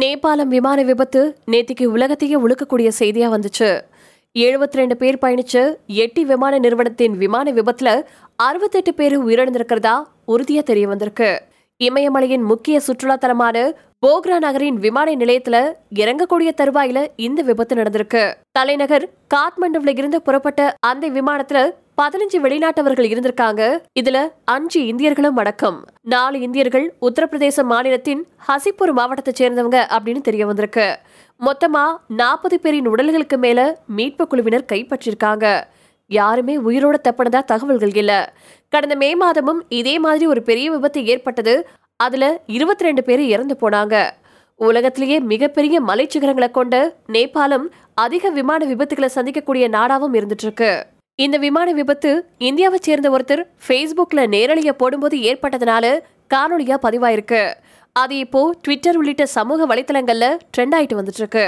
நேபாளம் விமான விபத்து நேத்திக்கு உலகத்தையே உழுக்கக்கூடிய செய்தியா வந்துச்சு. எழுபத்தி ரெண்டு பேர் பயணிச்ச எட்டி விமான நிறுவனத்தின் விமான விபத்துல அறுபத்தெட்டு பேர் உயிரிழந்திருக்கிறதா உறுதியா தெரிய வந்திருக்கு. இமயமலையின் முக்கிய சுற்றுலா தலமான போக்ரா நகரின் விமான நிலையத்துல இறங்கக்கூடிய தருவாயில இந்த விபத்து நடந்திருக்கு. தலைநகர் காத்மண்டுல இருந்து புறப்பட்ட அந்த விமானத்துல பதினஞ்சு வெளிநாட்டவர்கள் இருந்திருக்காங்க. இதுல அஞ்சு இந்தியர்களும் அடக்கம். நாலு இந்தியர்கள் உத்தரப்பிரதேச மாநிலத்தின் ஹசிப்பூர் மாவட்டத்தை சேர்ந்தவங்க அப்படின்னு தெரிய வந்திருக்கு. மொத்தமா நாற்பது பேரின் உடல்களுக்கு மேல மீட்பு குழுவினர் கைப்பற்றிருக்காங்க. யாருமே உயிரோட தப்பினதா தகவல்கள் இல்ல. கடந்த மே மாதமும் இதே மாதிரி ஒரு பெரிய விபத்து ஏற்பட்டது அதுல இருபத்தி ரெண்டு பேர் இறந்து போனாங்க. உலகத்திலேயே மிகப்பெரிய மலைச்சிகரங்களை கொண்ட நேபாளம் அதிக விமான விபத்துகளை சந்திக்கக்கூடிய நாடாவும் இருந்துட்டு இருக்கு இந்த விமான விபத்து இந்தியாவை சேர்ந்த ஒருத்தர் ஃபேஸ்புக்ல நேரலைய போடும்போது ஏற்பட்டதுனால காணொலியா பதிவாயிருக்கு. அது இப்போ ட்விட்டர் உள்ளிட்ட சமூக வலைத்தளங்கள்ல ட்ரெண்ட் ஆயிட்டு வந்துட்டு இருக்கு